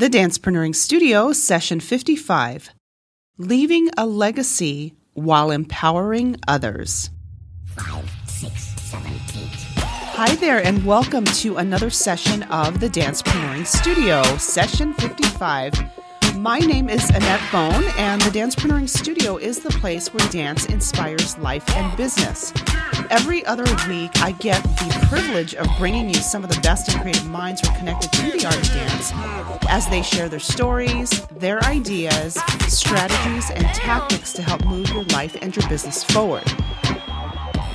The Dancepreneuring Studio, Session 55 Leaving a Legacy While Empowering Others. Hi there, and welcome to another session of the Dancepreneuring Studio, Session 55. My name is Annett Bone, and the Dancepreneuring Studio is the place where dance inspires life and business. Every other week, I get the privilege of bringing you some of the best and creative minds who are connected to the art of dance as they share their stories, their ideas, strategies, and tactics to help move your life and your business forward.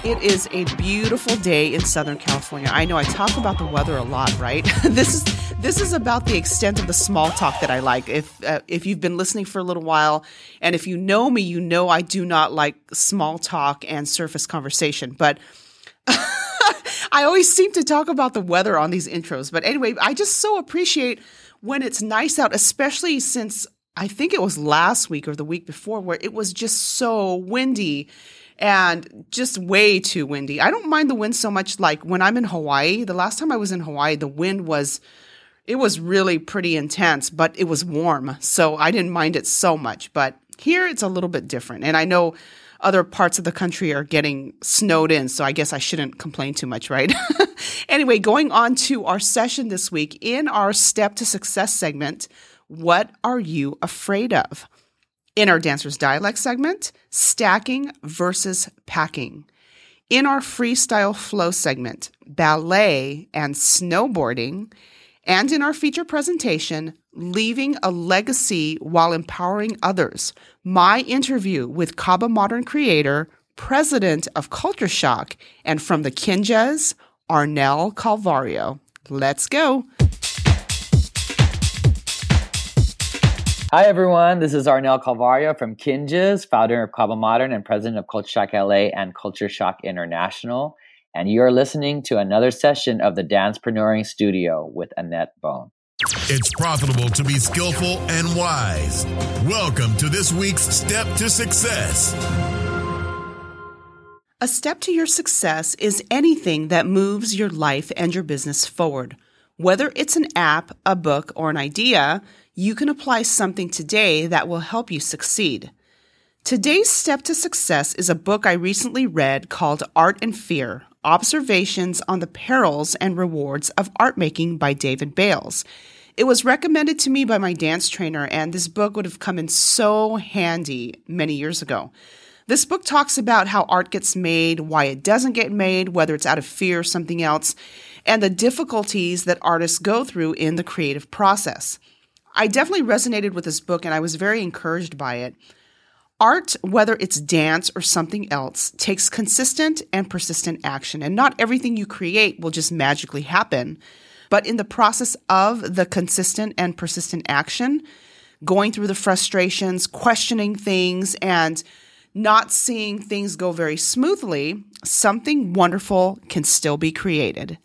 It is a beautiful day in Southern California. I know I talk about the weather a lot, right? this is this is about the extent of the small talk that I like. If uh, if you've been listening for a little while, and if you know me, you know I do not like small talk and surface conversation. But I always seem to talk about the weather on these intros. But anyway, I just so appreciate when it's nice out, especially since I think it was last week or the week before where it was just so windy and just way too windy. I don't mind the wind so much like when I'm in Hawaii. The last time I was in Hawaii, the wind was it was really pretty intense, but it was warm. So I didn't mind it so much. But here it's a little bit different. And I know other parts of the country are getting snowed in, so I guess I shouldn't complain too much, right? anyway, going on to our session this week in our Step to Success segment, what are you afraid of? In our Dancer's Dialect segment, stacking versus packing. In our Freestyle Flow segment, ballet and snowboarding. And in our feature presentation, Leaving a Legacy While Empowering Others, my interview with Kaba Modern creator, president of Culture Shock, and from the Kinjaz, Arnel Calvario. Let's go. Hi, everyone. This is Arnel Calvario from Kinjaz, founder of Kaba Modern and president of Culture Shock LA and Culture Shock International. And you're listening to another session of the Dancepreneuring Studio with Annett Bone. It's profitable to be skillful and wise. Welcome to this week's Step to Success. A step to your success is anything that moves your life and your business forward. Whether it's an app, a book, or an idea, you can apply something today that will help you succeed. Today's Step to Success is a book I recently read called Art and Fear Observations on the Perils and Rewards of Art Making by David Bayles. It was recommended to me by my dance trainer, and this book would have come in so handy many years ago. This book talks about how art gets made, why it doesn't get made, whether it's out of fear or something else, and the difficulties that artists go through in the creative process. I definitely resonated with this book and I was very encouraged by it. Art, whether it's dance or something else, takes consistent and persistent action, and not everything you create will just magically happen. But in the process of the consistent and persistent action, going through the frustrations, questioning things, and not seeing things go very smoothly, something wonderful can still be created.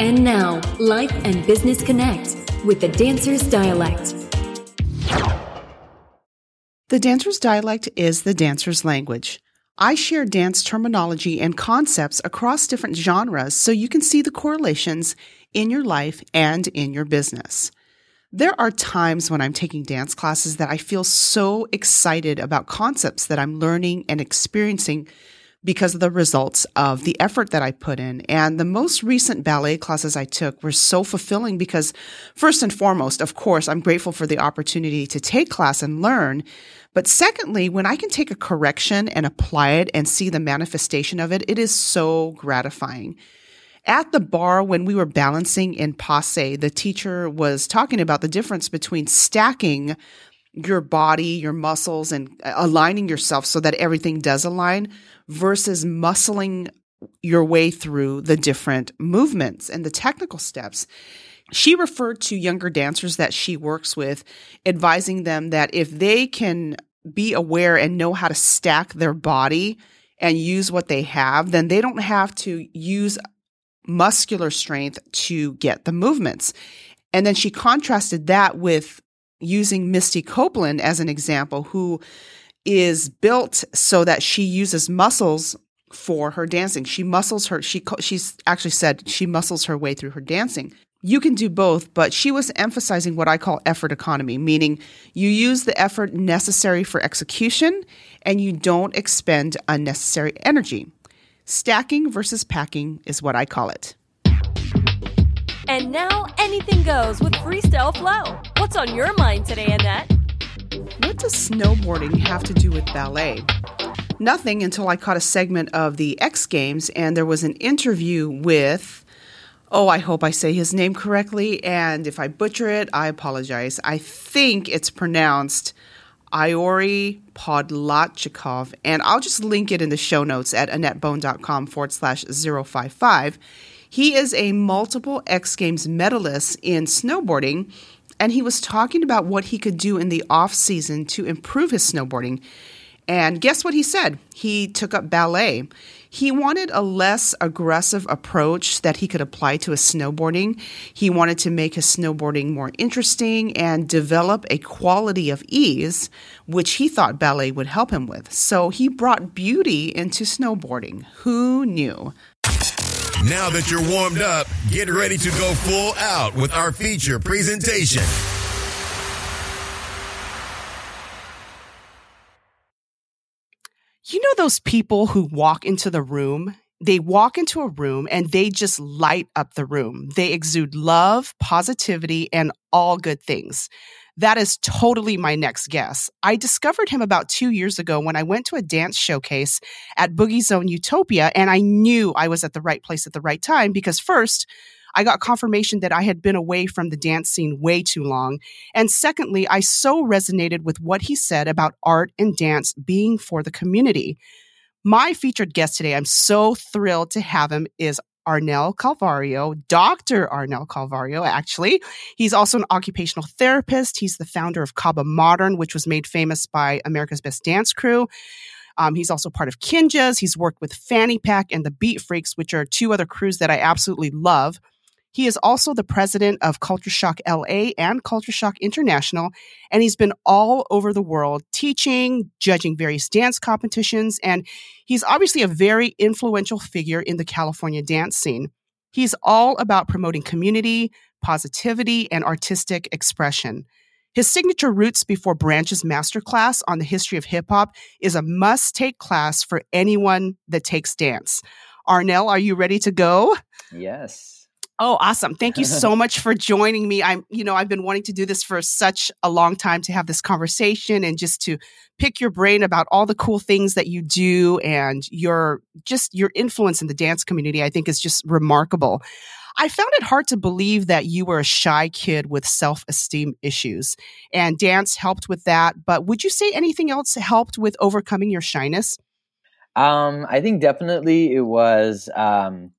And now, Life and Business Connect with the Dancer's Dialect. The dancer's dialect is the dancer's language. I share dance terminology and concepts across different genres so you can see the correlations in your life and in your business. There are times when I'm taking dance classes that I feel so excited about concepts that I'm learning and experiencing because of the results of the effort that I put in. And the most recent ballet classes I took were so fulfilling because, first and foremost, of course, I'm grateful for the opportunity to take class and learn. But secondly, when I can take a correction and apply it and see the manifestation of it, it is so gratifying. At the barre, when we were balancing in passe, the teacher was talking about the difference between stacking your body, your muscles, and uh, aligning yourself so that everything does align versus muscling your way through the different movements and the technical steps. She referred to younger dancers that she works with, advising them that if they can be aware and know how to stack their body and use what they have, then they don't have to use muscular strength to get the movements. And then she contrasted that with using Misty Copeland as an example, who is built so that she uses muscles for her dancing. She muscles her she she's actually said she muscles her way through her dancing. you can do both, but she was emphasizing what I call effort economy, meaning you use the effort necessary for execution and you don't expend unnecessary energy. Stacking versus packing is what I call it. And now anything goes with Freestyle Flow. What's on your mind today, Annett? What does snowboarding have to do with ballet? Nothing until I caught a segment of the X Games and there was an interview with Oh, I hope I say his name correctly. And if I butcher it, I apologize. I think it's pronounced Iouri Podladtchikov. And I'll just link it in the show notes at AnnettBone.com forward slash 055. He is a multiple X Games medalist in snowboarding. And he was talking about what he could do in the off season to improve his snowboarding. And guess what he said? He took up ballet. He wanted a less aggressive approach that he could apply to his snowboarding. He wanted to make his snowboarding more interesting and develop a quality of ease, which he thought ballet would help him with. So he brought beauty into snowboarding. Who knew? Now that you're warmed up, get ready to go full out with our feature presentation. You know those people who walk into the room? They walk into a room and they just light up the room. They exude love, positivity, and all good things. That is totally my next guess. I discovered him about two years ago when I went to a dance showcase at Boogie Zone Utopia, and I knew I was at the right place at the right time because first, I got confirmation that I had been away from the dance scene way too long. And secondly, I so resonated with what he said about art and dance being for the community. My featured guest today, I'm so thrilled to have him, is Arnel Calvario, Dr. Arnel Calvario, actually. He's also an occupational therapist. He's the founder of Kaba Modern, which was made famous by America's Best Dance Crew. Um, he's also part of Kinjaz. He's worked with Fanny Pak and the Beat Freaks, which are two other crews that I absolutely love. He is also the president of Culture Shock LA and Culture Shock International, and he's been all over the world teaching, judging various dance competitions, and he's obviously a very influential figure in the California dance scene. He's all about promoting community, positivity, and artistic expression. His signature Roots Before Branches masterclass on the history of hip hop is a must take class for anyone that takes dance. Arnel, are you ready to go? Yes. Oh, awesome. Thank you so much for joining me. I'm, you know, I've been wanting to do this for such a long time to have this conversation and just to pick your brain about all the cool things that you do and your just your influence in the dance community, I think is just remarkable. I found it hard to believe that you were a shy kid with self esteem issues, and dance helped with that. But would you say anything else helped with overcoming your shyness? Um, I think definitely it was. Um,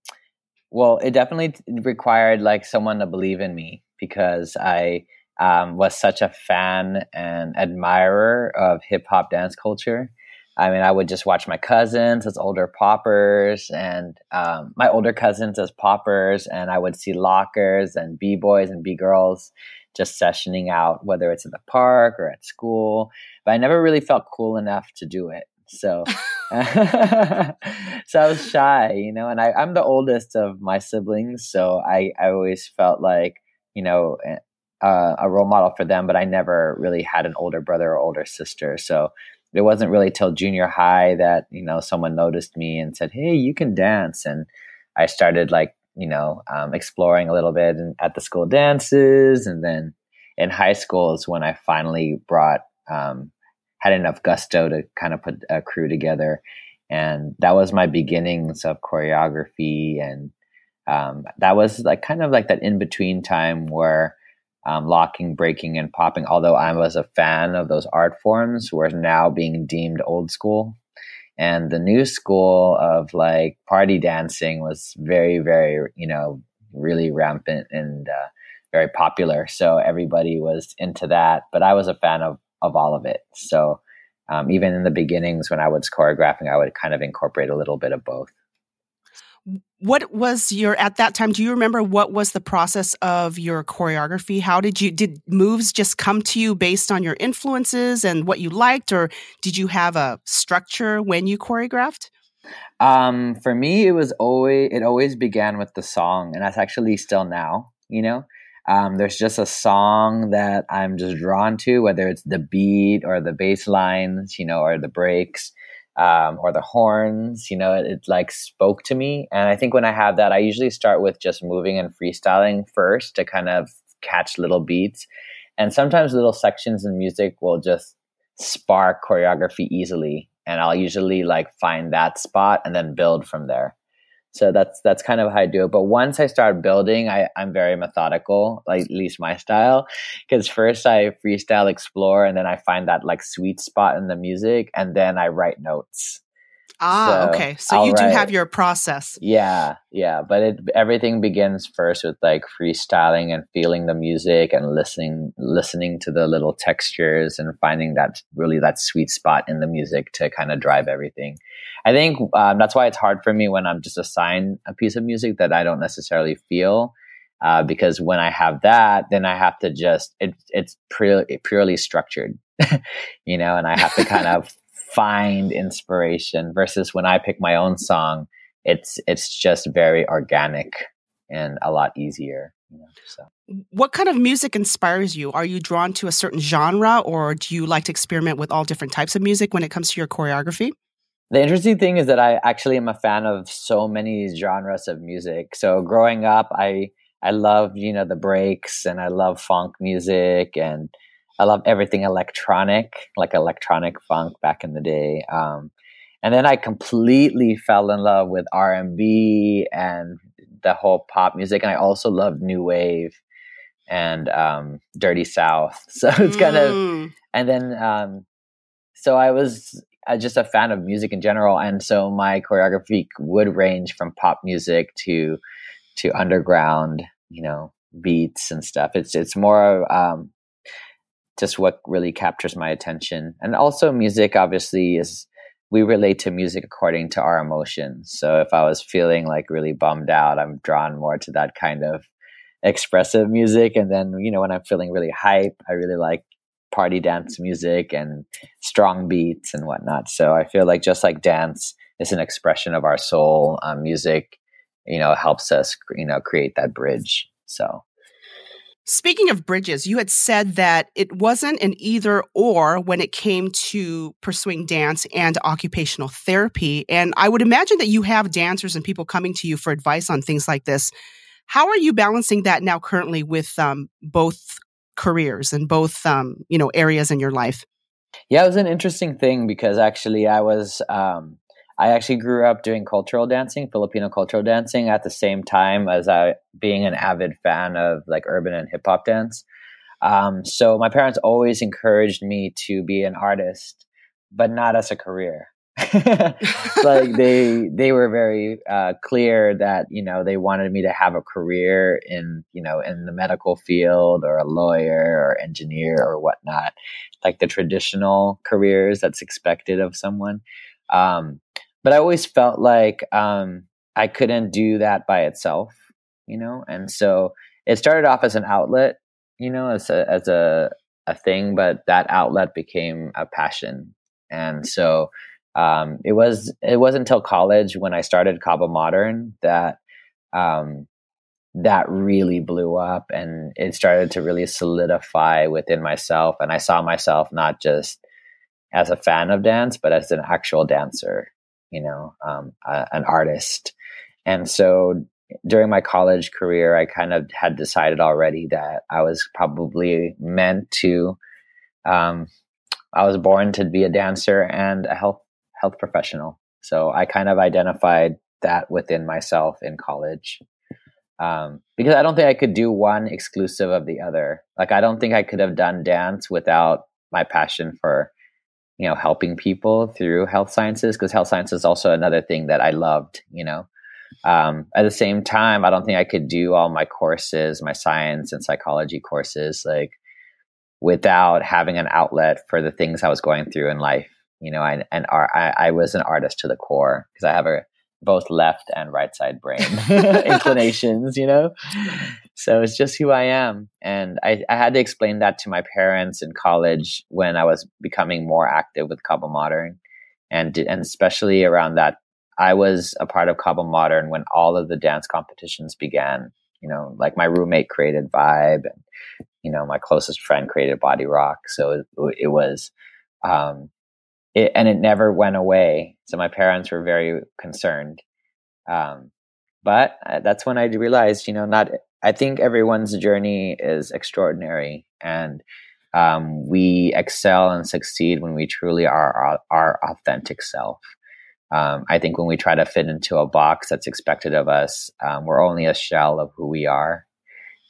well, it definitely required like someone to believe in me because I um, was such a fan and admirer of hip hop dance culture. I mean, I would just watch my cousins as older poppers and um, my older cousins as poppers, and I would see lockers and b boys and b girls just sessioning out, whether it's in the park or at school. But I never really felt cool enough to do it. So, so I was shy, you know, and I, I'm the oldest of my siblings. So I, I always felt like, you know, eh, uh, a role model for them, but I never really had an older brother or older sister. So it wasn't really till junior high that, you know, someone noticed me and said, Hey, you can dance. And I started like, you know, um, exploring a little bit at the school dances. And then in high school is when I finally brought um, had enough gusto to kind of put a crew together. And that was my beginnings of choreography. And um, that was like kind of like that in between time where um, locking, breaking, and popping, although I was a fan of those art forms, were now being deemed old school. And the new school of like party dancing was very, very, you know, really rampant and uh, very popular. So everybody was into that. But I was a fan of of all of it. So um, even in the beginnings when I was choreographing, I would kind of incorporate a little bit of both. What was your at that time? Do you remember what was the process of your choreography? How did you did moves just come to you based on your influences and what you liked, or did you have a structure when you choreographed? Um, for me, it was always it always began with the song, and that's actually still now you know. Um, there's just a song that I'm just drawn to, whether it's the beat or the bass lines, you know, or the breaks um, or the horns. You know, it, it, like spoke to me. And I think when I have that, I usually start with just moving and freestyling first to kind of catch little beats. And sometimes little sections in music will just spark choreography easily. And I'll usually like find that spot and then build from there. So that's that's kind of how I do it. But once I start building, I, I'm very methodical, like at least my style. Because first I freestyle explore and then I find that like sweet spot in the music and then I write notes. Ah, so okay. So I'll you do write, have your process. Yeah, yeah. But it everything begins first with like freestyling and feeling the music and listening listening to the little textures and finding that really that sweet spot in the music to kind of drive everything. I think um, that's why it's hard for me when I'm just assigned a piece of music that I don't necessarily feel. Uh, because when I have that, then I have to just it, it's purely purely structured, you know, and I have to kind of find inspiration versus when I pick my own song, it's it's just very organic and a lot easier. You know, so. What kind of music inspires you? Are you drawn to a certain genre or do you like to experiment with all different types of music when it comes to your choreography? The interesting thing is that I actually am a fan of so many genres of music. So growing up, I I love you know the breaks and I love funk music and I love everything electronic, like electronic funk back in the day. Um, and then I completely fell in love with R and B and the whole pop music, and I also love new wave and um, dirty south. So it's kind mm. of, and then um, so I was uh, just a fan of music in general, and so my choreography would range from pop music to to underground, you know, beats and stuff. It's it's more um, just what really captures my attention. And also, music obviously is we relate to music according to our emotions. So if I was feeling like really bummed out, I'm drawn more to that kind of expressive music. And then, you know, when I'm feeling really hype, I really like party dance music and strong beats and whatnot. So I feel like just like dance is an expression of our soul, um, music, you know, helps us, you know, create that bridge. So Speaking of bridges, you had said that it wasn't an either or when it came to pursuing dance and occupational therapy. And I would imagine that you have dancers and people coming to you for advice on things like this. How are you balancing that now currently with um, both careers and both um, you know areas in your life? Yeah, it was an interesting thing because actually I was um, I actually grew up doing cultural dancing, Filipino cultural dancing, at the same time as I being an avid fan of like urban and hip hop dance. Um, so my parents always encouraged me to be an artist, but not as a career. like they they were very uh, clear that you know they wanted me to have a career in you know in the medical field or a lawyer or engineer or whatnot, like the traditional careers that's expected of someone. Um, but I always felt like um, I couldn't do that by itself, you know. And so it started off as an outlet, you know, as a as a a thing, but that outlet became a passion. And so um, it was it wasn't until college when I started Kaba Modern that um, that really blew up and it started to really solidify within myself. And I saw myself not just as a fan of dance, but as an actual dancer you know, um, uh, an artist. And so during my college career, I kind of had decided already that I was probably meant to. Um, I was born to be a dancer and a health health professional. So I kind of identified that within myself in college. Um, because I don't think I could do one exclusive of the other. Like I don't think I could have done dance without my passion for you know helping people through health sciences because health science is also another thing that i loved you know? Um, at the same time i don't think i could do all my courses my science and psychology courses like without having an outlet for the things i was going through in life you know? I, and I, I was an artist to the core because i have a both left and right side brain inclinations you know so it's just who I am. And I, I, had to explain that to my parents in college when I was becoming more active with Kaba Modern. And, and especially around that, I was a part of Kaba Modern when all of the dance competitions began. You know, like my roommate created Vibe, and you know, my closest friend created Body Rock. So it, it was, um, it, and it never went away. So my parents were very concerned. Um, but uh, that's when I realized, you know, not, I think everyone's journey is extraordinary and, um, we excel and succeed when we truly are our, our authentic self. Um, I think when we try to fit into a box that's expected of us, um, we're only a shell of who we are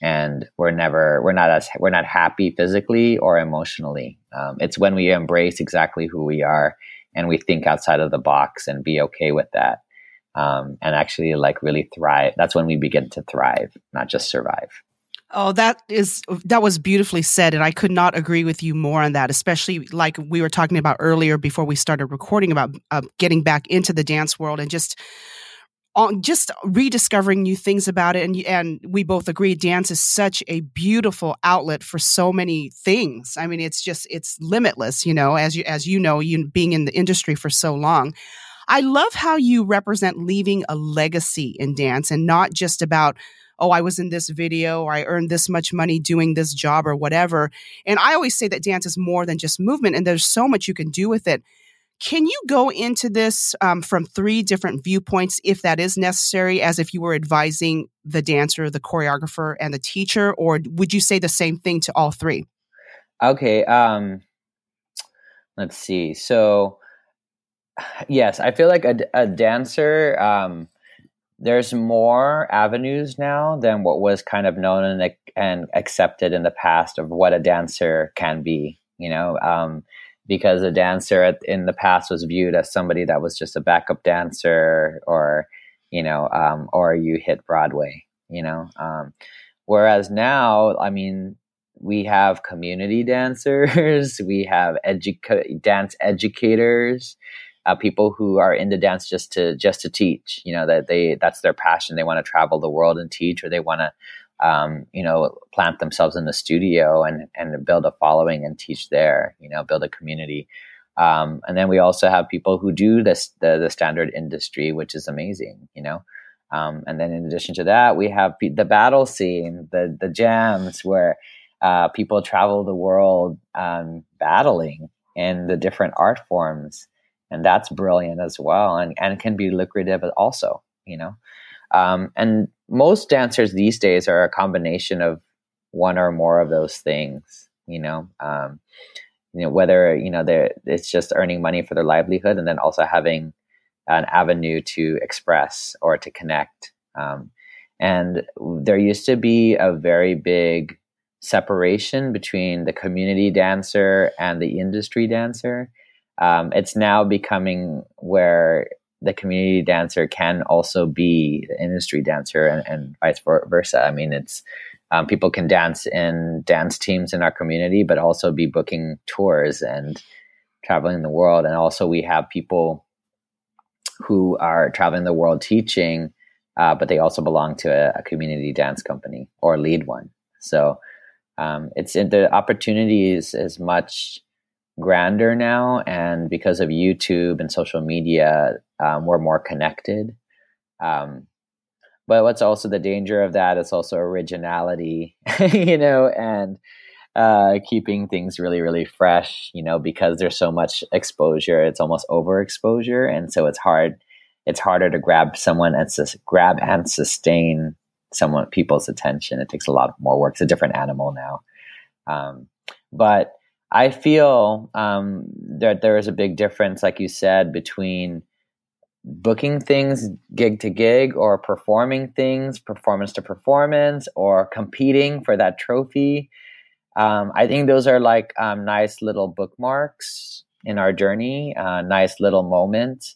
and we're never we're not as we're not happy physically or emotionally um, it's when we embrace exactly who we are and we think outside of the box and be okay with that um, and actually like really thrive. That's when we begin to thrive not just survive. Oh, that is that was beautifully said, and I could not agree with you more on that. Especially like we were talking about earlier before we started recording about uh, getting back into the dance world and just on just rediscovering new things about it and and we both agree dance is such a beautiful outlet for so many things. I mean it's just it's limitless you know as you as you know you being in the industry for so long i love how you represent leaving a legacy in dance and not just about oh i was in this video or i earned this much money doing this job or whatever and i always say that dance is more than just movement and there's so much you can do with it can you go into this um, from three different viewpoints, if that is necessary, as if you were advising the dancer, the choreographer, and the teacher, or would you say the same thing to all three? Okay. Um, let's see. So, yes, I feel like a, a dancer. Um, there's more avenues now than what was kind of known and, and accepted in the past of what a dancer can be. You know, um, because a dancer in the past was viewed as somebody that was just a backup dancer or you know um, or you hit broadway you know um, whereas now i mean we have community dancers we have edu- dance educators uh, people who are into dance just to just to teach you know that they that's their passion they want to travel the world and teach or they want to um, you know, plant themselves in the studio and and build a following and teach there, you know, build a community. Um, and then we also have people who do this the, the standard industry, which is amazing, you know. Um, and then in addition to that, we have the battle scene, the the jams where uh, people travel the world um, battling in the different art forms, and that's brilliant as well, and and can be lucrative also, you know. Um, and most dancers these days are a combination of one or more of those things. You know, um, you know whether you know they're it's just earning money for their livelihood, and then also having an avenue to express or to connect. Um, and there used to be a very big separation between the community dancer and the industry dancer. Um, it's now becoming where the community dancer can also be the industry dancer and, and vice versa. I mean, it's um, people can dance in dance teams in our community, but also be booking tours and traveling the world. And also, we have people who are traveling the world teaching, uh, but they also belong to a, a, community dance company or lead one. So um, it's the opportunities as much grander now and because of youtube and social media um, we're more connected. Um, but what's also the danger of that is also originality you know and uh, keeping things really really fresh you know because there's so much exposure it's almost overexposure and so it's hard it's harder to grab someone and sus- grab and sustain someone people's attention. It takes a lot more work it's a different animal now. Um, but I feel um, that there is a big difference, like you said, between booking things gig to gig or performing things performance to performance or competing for that trophy. Um, I think those are like um, nice little bookmarks in our journey, uh, nice little moments.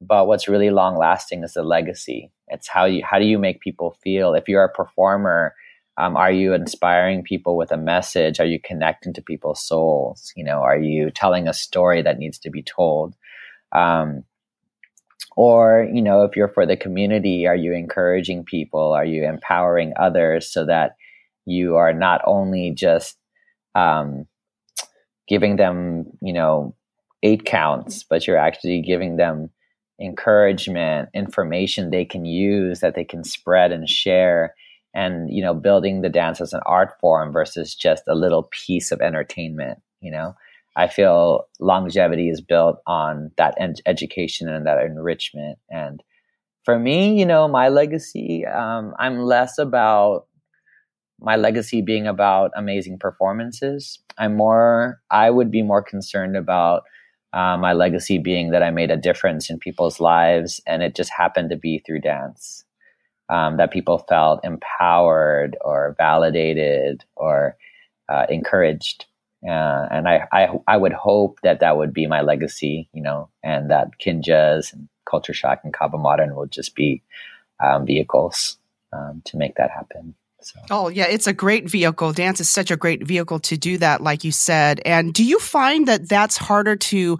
But what's really long lasting is the legacy. It's how you how do you make people feel? If you're a performer, um, are you inspiring people with a message? Are you connecting to people's souls? You know, are you telling a story that needs to be told? Um, or, you know, if you're for the community, are you encouraging people? Are you empowering others so that you are not only just um, giving them, you know, eight counts, but you're actually giving them encouragement, information they can use that they can spread and share and you know building the dance as an art form versus just a little piece of entertainment you know? I feel longevity is built on that ed- education and that enrichment. And for me you know my legacy um, i'm less about my legacy being about amazing performances. I'm more i would be more concerned about uh, my legacy being that i made a difference in people's lives and it just happened to be through dance um, that people felt empowered or validated or uh, encouraged. Uh, and I, I, I would hope that that would be my legacy, you know, and that Kinjaz and Culture Shock and Kaba Modern will just be um, vehicles um, to make that happen. So. Oh, yeah, it's a great vehicle. Dance is such a great vehicle to do that, like you said. And do you find that that's harder to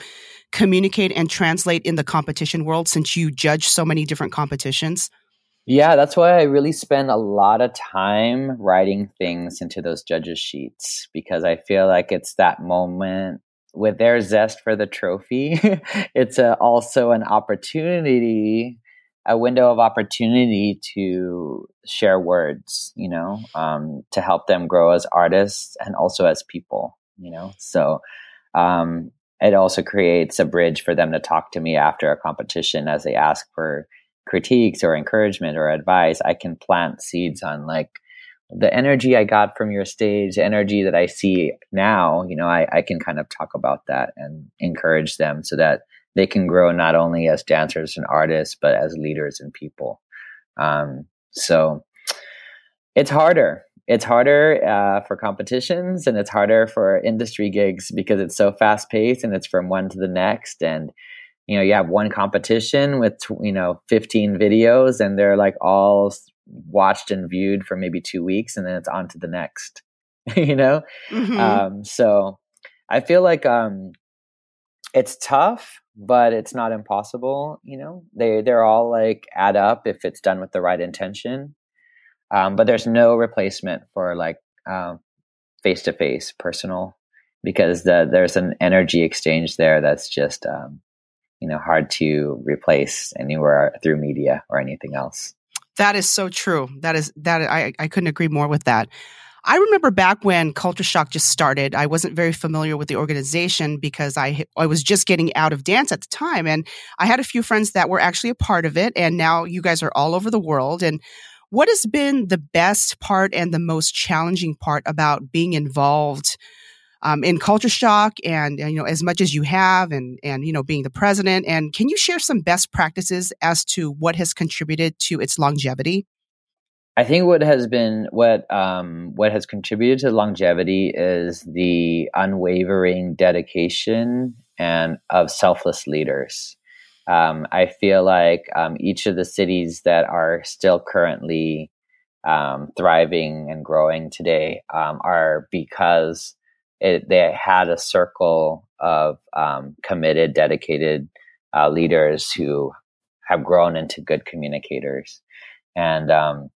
communicate and translate in the competition world since you judge so many different competitions? Yeah, that's why I really spend a lot of time writing things into those judges' sheets because I feel like it's that moment with their zest for the trophy. it's a, also an opportunity, a window of opportunity to share words, you know, um, to help them grow as artists and also as people, you know. So um, it also creates a bridge for them to talk to me after a competition as they ask for critiques or encouragement or advice, I can plant seeds on like the energy I got from your stage, energy that I see now, you know, I, I can kind of talk about that and encourage them so that they can grow not only as dancers and artists, but as leaders and people. Um, so it's harder. It's harder uh, for competitions and it's harder for industry gigs because it's so fast paced and it's from one to the next. And you know you have one competition with you know 15 videos and they're like all watched and viewed for maybe two weeks and then it's on to the next you know? Mm-hmm. um, so i feel like um, it's tough but it's not impossible you know? They they're all like add up if it's done with the right intention. Um, but there's no replacement for like face to face personal because the, there's an energy exchange there that's just um, you know hard to replace anywhere through media or anything else. That is so true. That is that i, I couldn't agree more with that. I remember back when Culture Shock just started, I wasn't very familiar with the organization because I I was just getting out of dance at the time and I had a few friends that were actually a part of it and now you guys are all over the world and what has been the best part and the most challenging part about being involved um, in culture shock and, you know as much as you have and and you know being the president and can you share some best practices as to what has contributed to its longevity I think what has been what um, what has contributed to longevity is the unwavering dedication and of selfless leaders. Um, I feel like um, each of the cities that are still currently um, thriving and growing today um, are because it, they had a circle of um, committed, dedicated uh, leaders who have grown into good communicators. And um,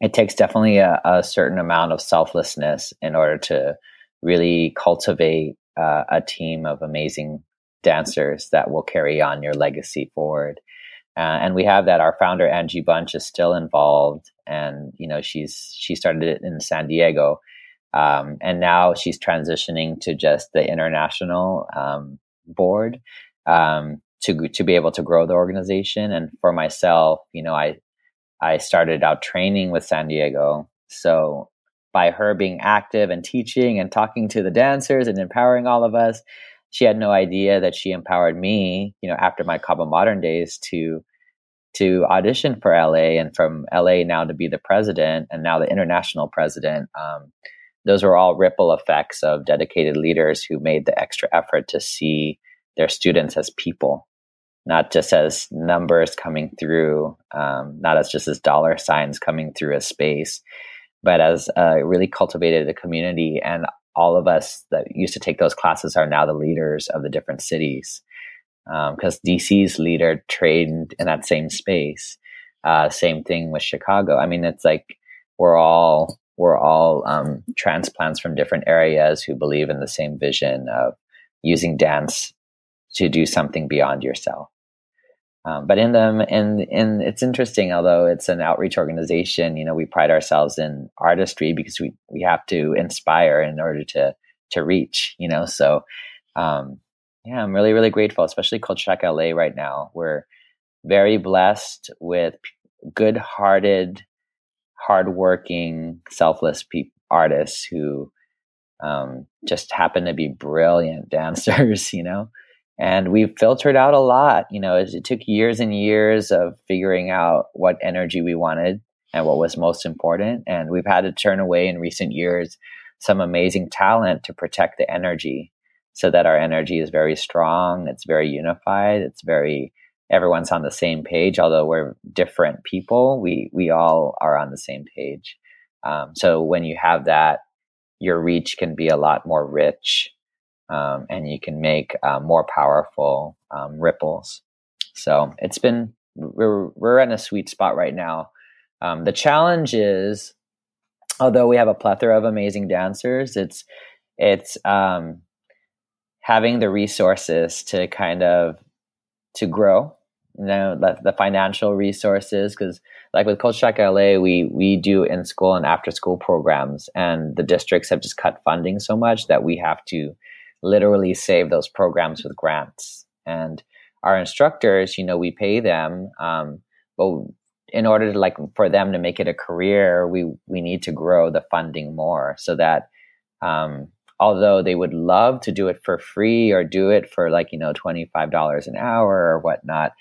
it takes definitely a, a, certain amount of selflessness in order to really cultivate uh, a team of amazing dancers that will carry on your legacy forward. Uh, and we have that. Our founder Angie Bunch is still involved, and you know she's she started it in San Diego, um, and now she's transitioning to just the international um, board um, to to be able to grow the organization. And for myself, you know, I I started out training with San Diego, so by her being active and teaching and talking to the dancers and empowering all of us, she had no idea that she empowered me. You know, after my Kaba Modern days to to audition for LA and from LA now to be the president and now the international president. Um, those were all ripple effects of dedicated leaders who made the extra effort to see their students as people, not just as numbers coming through, um, not as just as dollar signs coming through a space, but as uh, really cultivated a community. And all of us that used to take those classes are now the leaders of the different cities. Because um, DC's leader trained in that same space. Uh, same thing with Chicago. I mean, it's like we're all we're all um, transplants from different areas who believe in the same vision of using dance to do something beyond yourself. Um, but in them, and and it's interesting. Although it's an outreach organization, you know, we pride ourselves in artistry because we we have to inspire in order to to reach. You know, so um, yeah, I'm really really grateful, especially Culture Shock LA right now. We're very blessed with good-hearted, hardworking, selfless pe- artists who um, just happen to be brilliant dancers. You know, and we've filtered out a lot. You know, it, it took years and years of figuring out what energy we wanted and what was most important, and we've had to turn away in recent years some amazing talent to protect the energy so that our energy is very strong it's very unified it's very everyone's on the same page although we're different people we we all are on the same page. Um, so when you have that your reach can be a lot more rich um, and you can make uh, more powerful um, ripples. So it's been we're we're in a sweet spot right now. Um, the challenge is although we have a plethora of amazing dancers it's it's um, having the resources to kind of to grow you know the, the financial resources because like with Culture Shock LA we we do in school and after school programs and the districts have just cut funding so much that we have to literally save those programs with grants. And our instructors you know we pay them um, but in order to like for them to make it a career we we need to grow the funding more so that um, although they would love to do it for free or do it for like you know $25 an hour or whatnot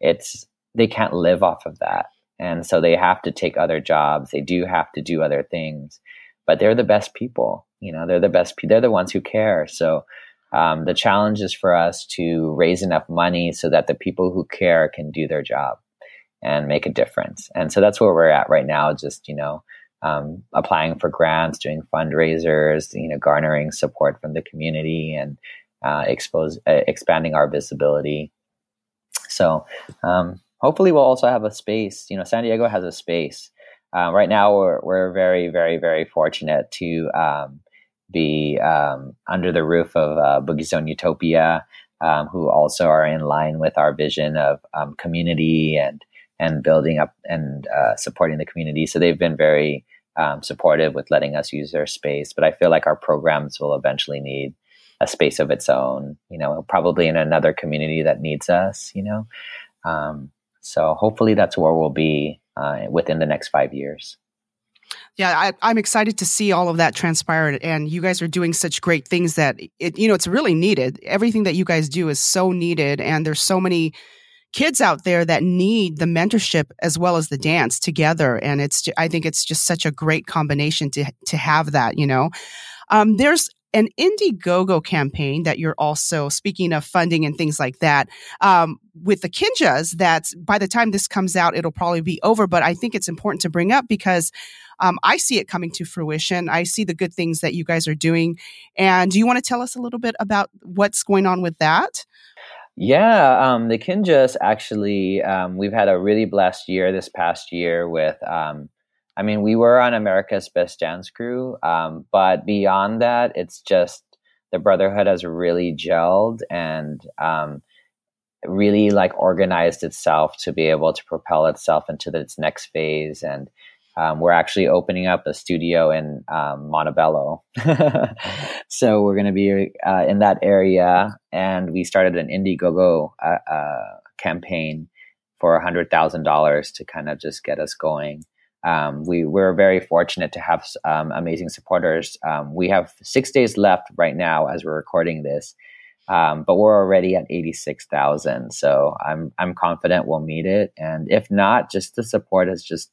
it's they can't live off of that. And so they have to take other jobs. They do have to do other things but they're the best people you know they're the best they're the ones who care. So um, the challenge is for us to raise enough money so that the people who care can do their job and make a difference. And so that's where we're at right now just you know um, applying for grants, doing fundraisers, you know, garnering support from the community and uh, expose, uh, expanding our visibility. So um, hopefully, we'll also have a space. You know, San Diego has a space. Uh, right now, we're we're very, very, very fortunate to um, be um, under the roof of uh, Boogie Zone Utopia, um, who also are in line with our vision of um, community and and building up and uh, supporting the community. So they've been very um, supportive with letting us use their space. But I feel like our programs will eventually need a space of its own, you know, probably in another community that needs us, you know. Um, so hopefully that's where we'll be uh, within the next five years. Yeah, I, am excited to see all of that transpire, and you guys are doing such great things that it, you know, it's really needed. Everything that you guys do is so needed, and there's so many kids out there that need the mentorship as well as the dance together and it's i think it's just such a great combination to to have that you know um, there's an Indiegogo campaign that you're also speaking of funding and things like that um, with the Kinjaz. That by the time this comes out, it'll probably be over. But I think it's important to bring up because um, I see it coming to fruition. I see the good things that you guys are doing. And do you want to tell us a little bit about what's going on with that? Yeah, um, the Kinjaz actually, um, we've had a really blessed year this past year with, um, I mean, we were on America's Best Dance Crew, um, but beyond that, it's just the Brotherhood has really gelled and um, really like organized itself to be able to propel itself into its next phase. And um, we're actually opening up a studio in um, Montebello. so we're going to be uh, in that area. And we started an Indiegogo uh, uh, campaign for a $100,000 to kind of just get us going. Um, we, we're very fortunate to have um, amazing supporters. Um, we have six days left right now as we're recording this. Um, but we're already at 86,000. So I'm, I'm confident we'll meet it. And if not, just the support has just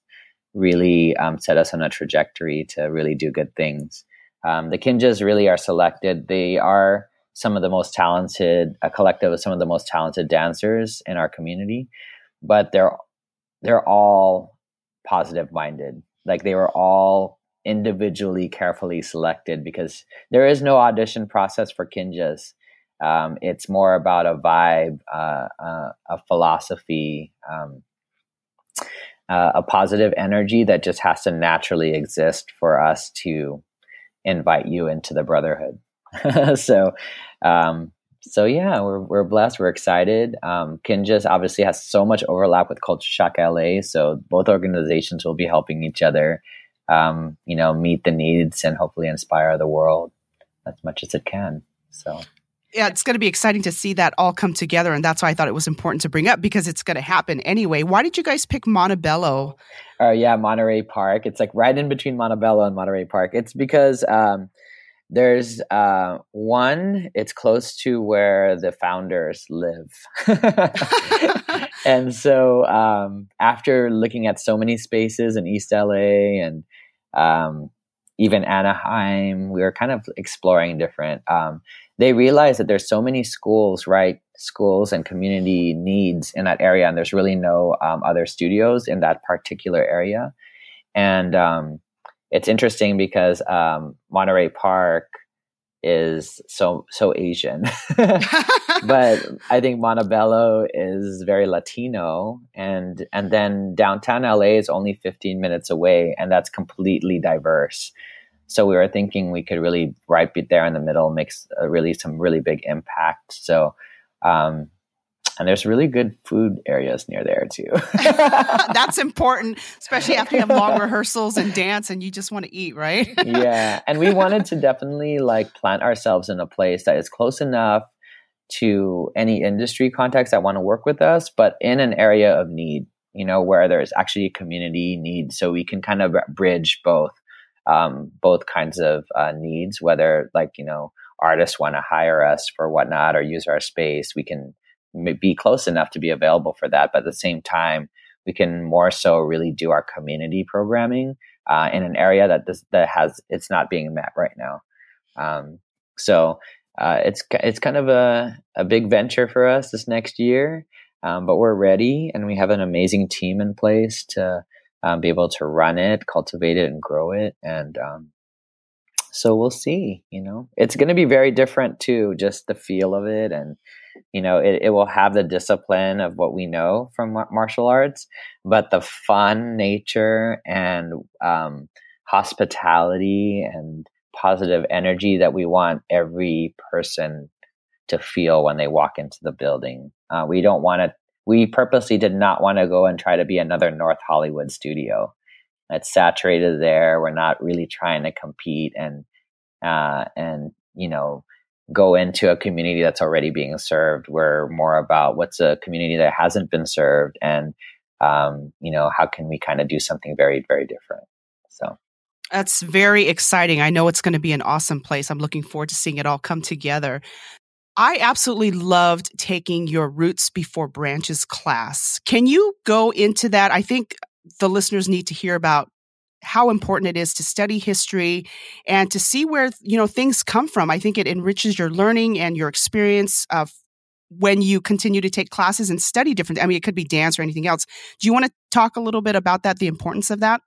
really um, set us on a trajectory to really do good things. Um, the Kinjaz really are selected. They are some of the most talented, a collective of some of the most talented dancers in our community, but they're they're all positive minded. Like they were all individually carefully selected because there is no audition process for Kinjaz. Um, it's more about a vibe, uh, uh, a philosophy, um, uh, a positive energy that just has to naturally exist for us to invite you into the brotherhood. so, um, so yeah, we're we're blessed. We're excited. Um, Kinjaz obviously has so much overlap with Culture Shock LA, so both organizations will be helping each other. Um, you know, meet the needs and hopefully inspire the world as much as it can. So yeah, it's going to be exciting to see that all come together. And that's why I thought it was important to bring up because it's going to happen anyway. Why did you guys pick Montebello? Oh, uh, yeah, Monterey Park. It's like right in between Montebello and Monterey Park. It's because um, there's uh, one, it's close to where the founders live. and so um, after looking at so many spaces in East LA and um, even Anaheim, we were kind of exploring different. Um, they realized that there's so many schools, right? Schools and community needs in that area, and there's really no um, other studios in that particular area. And um, it's interesting because um, Monterey Park is so so Asian, but I think Montebello is very Latino, and and then downtown LA is only 15 minutes away, and that's completely diverse. So we were thinking we could really right be there in the middle, makes really some really big impact. So um, and there's really good food areas near there too. That's important, especially after you have long rehearsals and dance and you just want to eat, right? yeah. And we wanted to definitely like plant ourselves in a place that is close enough to any industry contacts that want to work with us, but in an area of need, you know, where there's actually a community need. So we can kind of bridge both, um, both kinds of uh, needs, whether like, you know, artists want to hire us for whatnot or use our space. We can be close enough to be available for that. But at the same time, we can more so really do our community programming uh, in an area that this, that has it's not being met right now. Um, so uh, it's it's kind of a, a big venture for us this next year, um, but we're ready and we have an amazing team in place to um, be able to run it, cultivate it, and grow it. And um, so we'll see. You know, it's going to be very different too, just the feel of it and you know it, it will have the discipline of what we know from martial arts but the fun nature and um, hospitality and positive energy that we want every person to feel when they walk into the building. Uh, we don't want to we purposely did not want to go and try to be another north hollywood studio. It's saturated there. We're not really trying to compete and uh, and you know go into a community that's already being served. We're more about what's a community that hasn't been served and, um, you know, how can we kind of do something very, very different? So. That's very exciting. I know it's going to be an awesome place. I'm looking forward to seeing it all come together. I absolutely loved taking your Roots Before Branches class. Can you go into that? I think the listeners need to hear about how important it is to study history and to see where you know things come from. I think it enriches your learning and your experience of when you continue to take classes and study different i mean it could be dance or anything else. Do you want to talk a little bit about that the importance of that?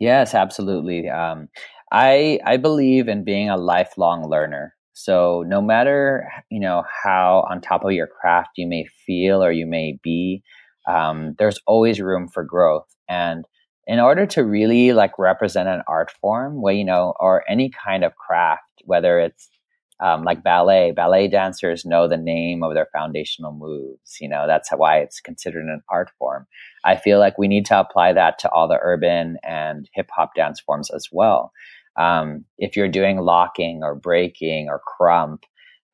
Yes absolutely um, i i believe in being a lifelong learner. So no matter you know how on top of your craft you may feel or you may be um, there's always room for growth. And in order to really like represent an art form where you know or any kind of craft whether it's um, like ballet ballet dancers know the name of their foundational moves you know that's why it's considered an art form. I feel like we need to apply that to all the urban and hip hop dance forms as well. Um, if you're doing locking or breaking or krump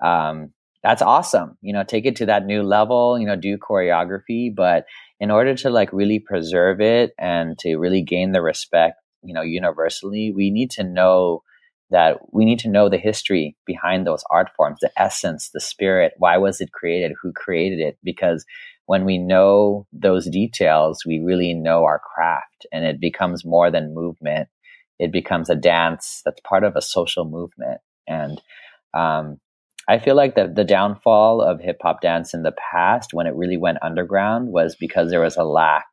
um, that's awesome you know take it to that new level you know do choreography but in order to like really preserve it and to really gain the respect, you know, universally, we need to know that we need to know the history behind those art forms, the essence, the spirit, why was it created, who created it? Because when we know those details, we really know our craft and it becomes more than movement. It becomes a dance that's part of a social movement. And um, I feel like the the downfall of hip hop dance in the past, when it really went underground, was because there was a lack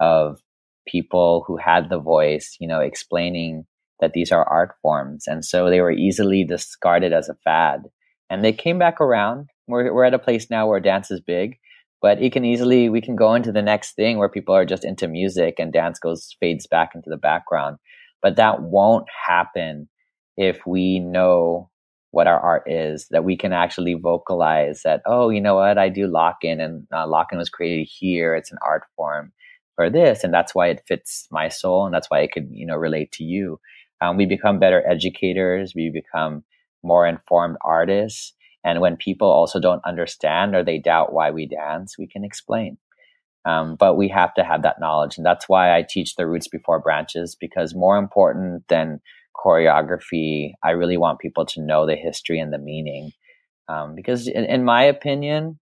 of people who had the voice, you know, explaining that these are art forms, and so they were easily discarded as a fad. And they came back around. We're we're at a place now where dance is big, but it can easily we can go into the next thing where people are just into music and dance goes fades back into the background. But that won't happen if we know what our art is, that we can actually vocalize that, oh, you know what, I do locking and uh, locking was created here. It's an art form for this. And that's why it fits my soul. And that's why it could, you know, relate to you. Um, we become better educators. We become more informed artists. And when people also don't understand or they doubt why we dance, we can explain. Um, but we have to have that knowledge. And that's why I teach the roots before branches, because more important than choreography, I really want people to know the history and the meaning. Um, because in, in, my opinion,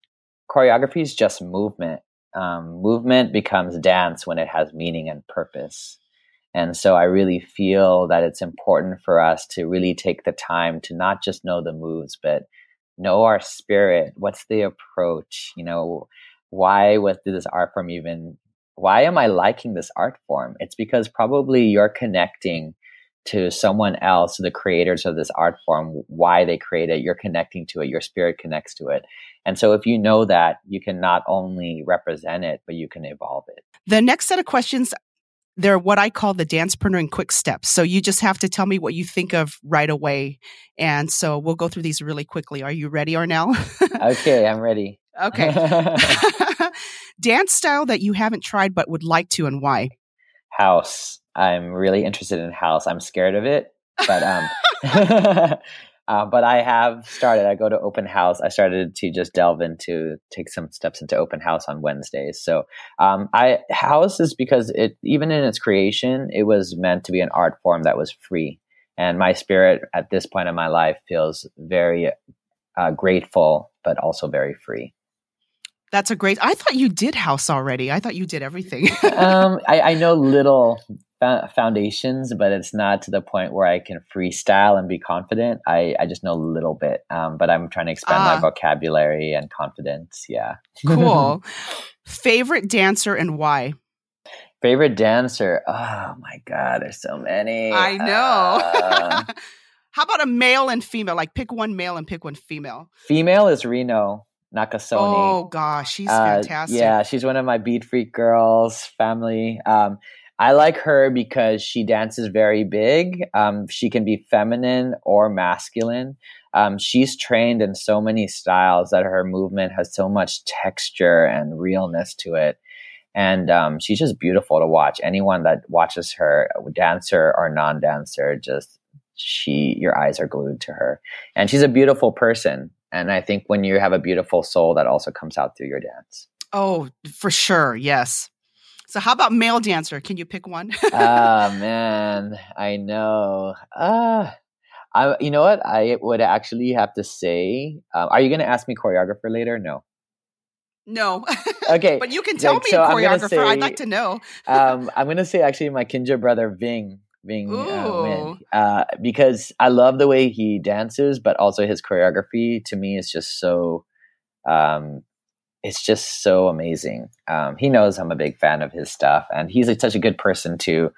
choreography is just movement. Um, movement becomes dance when it has meaning and purpose. And so I really feel that it's important for us to really take the time to not just know the moves, but know our spirit. What's the approach? You know, why was this art form even? Why am I liking this art form? It's because probably you're connecting to someone else, to the creators of this art form, why they create it. You're connecting to it. Your spirit connects to it. And so if you know that, you can not only represent it, but you can evolve it. The next set of questions they're what I call the dancepreneur in quick steps. So you just have to tell me what you think of right away. And so we'll go through these really quickly. Are you ready, Arnel? okay, I'm ready. Okay. Dance style that you haven't tried but would like to and why? House. I'm really interested in house. I'm scared of it, but um Uh, but I have started. I go to open house. I started to just delve into take some steps into open house on Wednesdays. So um, I house is because it even in its creation, it was meant to be an art form that was free. And my spirit at this point in my life feels very uh, grateful, but also very free. That's a great. I thought you did house already. I thought you did everything. um, I, I, know little foundations, but it's not to the point where I can freestyle and be confident. I, I just know a little bit, um, but I'm trying to expand my ah. vocabulary and confidence. Yeah. Cool. Favorite dancer and why? Favorite dancer? Oh my God, there's so many. I know. Uh, How about a male and female? Like pick one male and pick one female. Female is Rino. Nakasone. Oh gosh, she's uh, fantastic. Yeah, she's one of my beat freak girls family. Um, I like her because she dances very big. Um, she can be feminine or masculine. Um, she's trained in so many styles that her movement has so much texture and realness to it. And um, she's just beautiful to watch. Anyone that watches her, dancer or non dancer, just she, your eyes are glued to her. And she's a beautiful person. And I think when you have a beautiful soul, that also comes out through your dance. Oh, for sure. Yes. So how about male dancer? Can you pick one? Ah uh, man, I know. Uh I you know what? I would actually have to say. Um, are you going to ask me choreographer later? No. No. Okay. but you can tell like, me so choreographer. Say, I'd like to know. um, I'm going to say actually my Kinjaz brother Vinh. Vinh uh, uh, because I love the way he dances, but also his choreography to me is just so um, it's just so amazing. Um, he knows I'm a big fan of his stuff, and he's a, such a good person too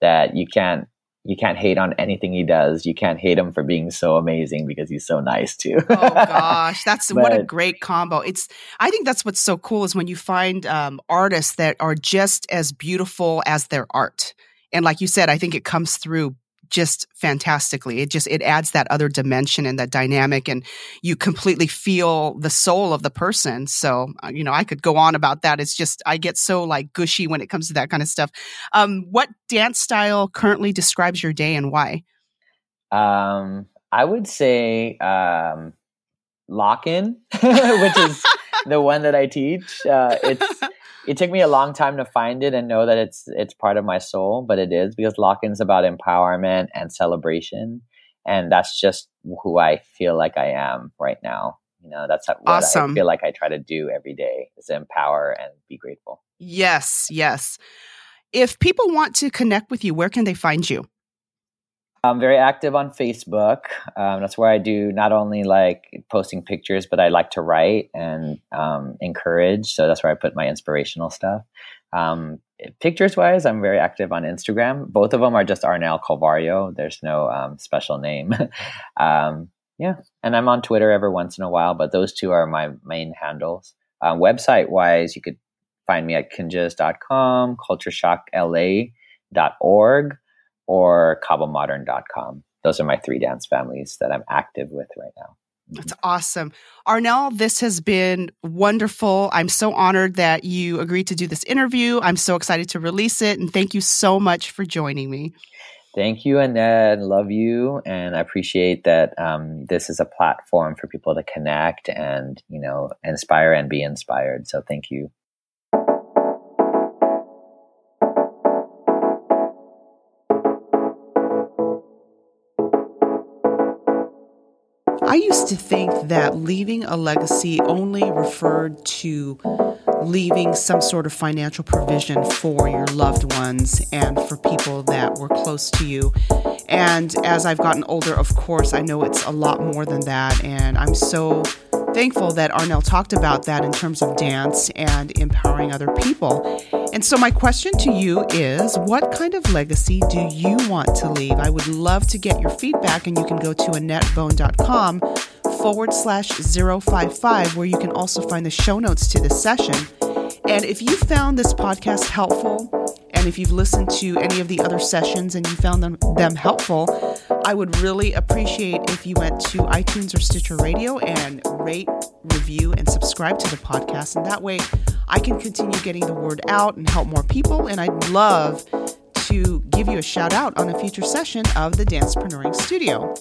that you can't you can't hate on anything he does. You can't hate him for being so amazing because he's so nice too. oh gosh, that's but, what a great combo. It's I think that's what's so cool is when you find um, artists that are just as beautiful as their art. And like you said, I think it comes through just fantastically. It just it adds that other dimension and that dynamic, and you completely feel the soul of the person. So uh, you know, I could go on about that. It's just I get so like gushy when it comes to that kind of stuff. Um, what dance style currently describes your day and why? Um, I would say um, locking, which is the one that I teach. Uh, it's it took me a long time to find it and know that it's it's part of my soul, but it is because locking's about empowerment and celebration, and that's just who I feel like I am right now. You know, that's what awesome. I feel like I try to do every day is empower and be grateful. Yes, yes. If people want to connect with you, where can they find you? I'm very active on Facebook. Um, that's where I do not only like posting pictures, but I like to write and um, encourage. So that's where I put my inspirational stuff. Um, pictures wise, I'm very active on Instagram. Both of them are just Arnel Calvario. There's no um, special name. Um, yeah, and I'm on Twitter every once in a while, but those two are my main handles. Uh, website wise, you could find me at kinjaz.com, cultureshockla.org or kabamodern.com. those are my three dance families that I'm active with right now. That's awesome. Arnel, this has been wonderful. I'm so honored that you agreed to do this interview. I'm so excited to release it. And thank you so much for joining me. Thank you, Annett. Love you. And I appreciate that um, this is a platform for people to connect and, you know, inspire and be inspired. So thank you. To think that leaving a legacy only referred to leaving some sort of financial provision for your loved ones and for people that were close to you. And as I've gotten older, of course, I know it's a lot more than that. And I'm so thankful that Arnel talked about that in terms of dance and empowering other people. And so, my question to you is what kind of legacy do you want to leave? I would love to get your feedback, and you can go to AnnettBone.com forward slash 055, where you can also find the show notes to this session. And if you found this podcast helpful, and if you've listened to any of the other sessions and you found them, them helpful, I would really appreciate if you went to iTunes or Stitcher Radio and rate, review, and subscribe to the podcast. And that way I can continue getting the word out and help more people. And I'd love to give you a shout out on a future session of the Dancepreneuring Studio.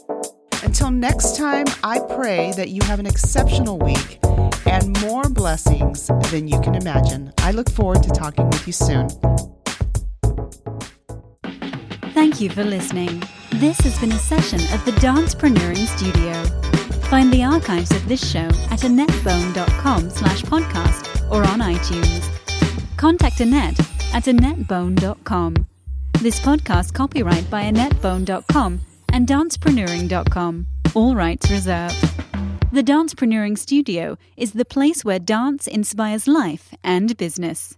Until next time, I pray that you have an exceptional week and more blessings than you can imagine. I look forward to talking with you soon. Thank you for listening. This has been a session of the Dancepreneuring Studio. Find the archives of this show at AnnettBone.com slash podcast or on iTunes. Contact Annett at AnnettBone.com. This podcast copyright by AnnettBone.com and Dancepreneuring.com. All rights reserved. The Dancepreneuring Studio is the place where dance inspires life and business.